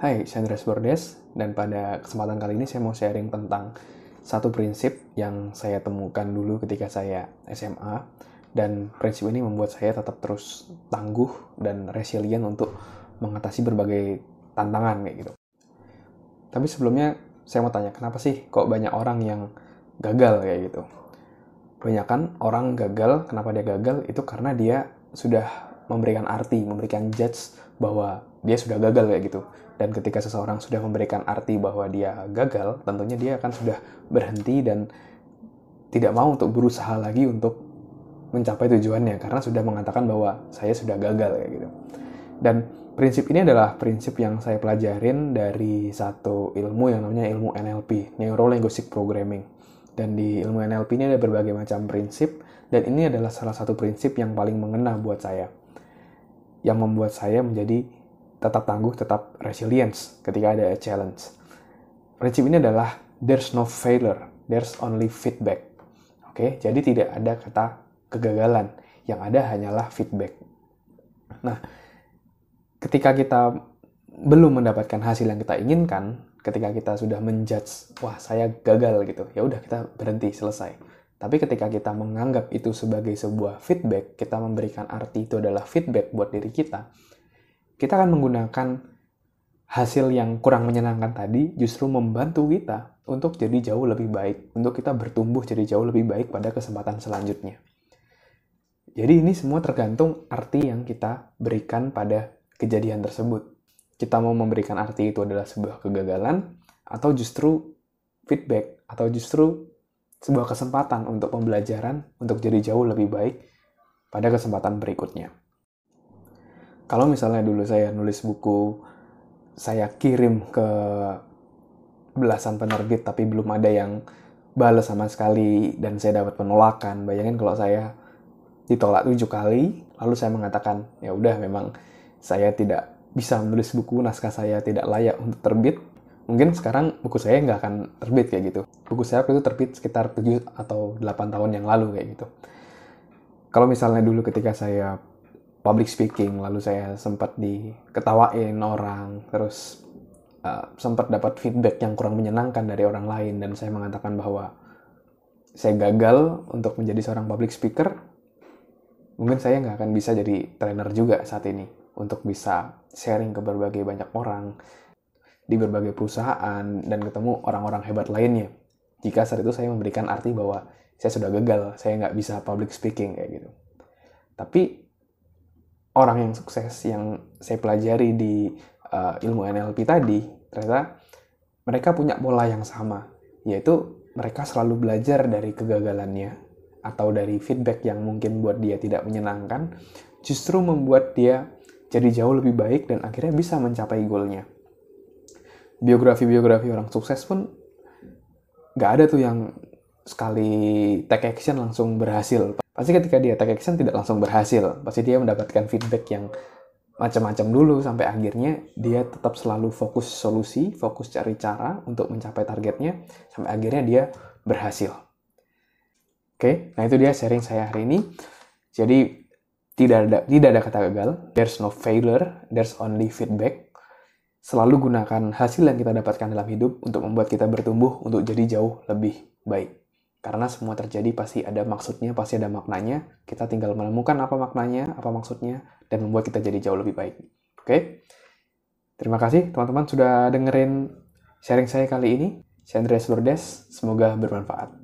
Hai, saya Andreas Bordes, dan pada kesempatan kali ini saya mau sharing tentang satu prinsip yang saya temukan dulu ketika saya SMA, dan prinsip ini membuat saya tetap terus tangguh dan resilient untuk mengatasi berbagai tantangan kayak gitu. Tapi sebelumnya saya mau tanya, kenapa sih kok banyak orang yang gagal kayak gitu? Banyak kan orang gagal, kenapa dia gagal? Itu karena dia sudah memberikan arti, memberikan judge bahwa dia sudah gagal kayak gitu dan ketika seseorang sudah memberikan arti bahwa dia gagal, tentunya dia akan sudah berhenti dan tidak mau untuk berusaha lagi untuk mencapai tujuannya karena sudah mengatakan bahwa saya sudah gagal kayak gitu. Dan prinsip ini adalah prinsip yang saya pelajarin dari satu ilmu yang namanya ilmu NLP, Neuro Linguistic Programming. Dan di ilmu NLP ini ada berbagai macam prinsip dan ini adalah salah satu prinsip yang paling mengena buat saya. Yang membuat saya menjadi tetap tangguh, tetap resilience ketika ada challenge. Prinsip ini adalah there's no failure, there's only feedback. Oke, jadi tidak ada kata kegagalan, yang ada hanyalah feedback. Nah, ketika kita belum mendapatkan hasil yang kita inginkan, ketika kita sudah menjudge, wah saya gagal gitu, ya udah kita berhenti selesai. Tapi ketika kita menganggap itu sebagai sebuah feedback, kita memberikan arti itu adalah feedback buat diri kita, kita akan menggunakan hasil yang kurang menyenangkan tadi justru membantu kita untuk jadi jauh lebih baik, untuk kita bertumbuh jadi jauh lebih baik pada kesempatan selanjutnya. Jadi ini semua tergantung arti yang kita berikan pada kejadian tersebut. Kita mau memberikan arti itu adalah sebuah kegagalan atau justru feedback atau justru sebuah kesempatan untuk pembelajaran untuk jadi jauh lebih baik pada kesempatan berikutnya. Kalau misalnya dulu saya nulis buku saya kirim ke belasan penerbit tapi belum ada yang balas sama sekali dan saya dapat penolakan. Bayangin kalau saya ditolak tujuh kali lalu saya mengatakan ya udah memang saya tidak bisa menulis buku naskah saya tidak layak untuk terbit mungkin sekarang buku saya nggak akan terbit kayak gitu. Buku saya itu terbit sekitar 7 atau 8 tahun yang lalu kayak gitu. Kalau misalnya dulu ketika saya public speaking lalu saya sempat diketawain orang terus uh, sempat dapat feedback yang kurang menyenangkan dari orang lain dan saya mengatakan bahwa saya gagal untuk menjadi seorang public speaker mungkin saya nggak akan bisa jadi trainer juga saat ini untuk bisa sharing ke berbagai banyak orang di berbagai perusahaan dan ketemu orang-orang hebat lainnya. Jika saat itu saya memberikan arti bahwa saya sudah gagal saya nggak bisa public speaking kayak gitu. Tapi orang yang sukses yang saya pelajari di uh, ilmu NLP tadi ternyata mereka punya pola yang sama yaitu mereka selalu belajar dari kegagalannya atau dari feedback yang mungkin buat dia tidak menyenangkan justru membuat dia jadi jauh lebih baik dan akhirnya bisa mencapai goalnya biografi-biografi orang sukses pun nggak ada tuh yang sekali take action langsung berhasil. Pasti ketika dia take action tidak langsung berhasil pasti dia mendapatkan feedback yang macam-macam dulu sampai akhirnya dia tetap selalu fokus solusi fokus cari cara untuk mencapai targetnya sampai akhirnya dia berhasil. Oke nah itu dia sharing saya hari ini. Jadi tidak ada tidak ada kata gagal. There's no failure there's only feedback selalu gunakan hasil yang kita dapatkan dalam hidup untuk membuat kita bertumbuh untuk jadi jauh lebih baik karena semua terjadi pasti ada maksudnya, pasti ada maknanya. Kita tinggal menemukan apa maknanya, apa maksudnya, dan membuat kita jadi jauh lebih baik. Oke? Terima kasih teman-teman sudah dengerin sharing saya kali ini. Saya Andreas Lourdes, semoga bermanfaat.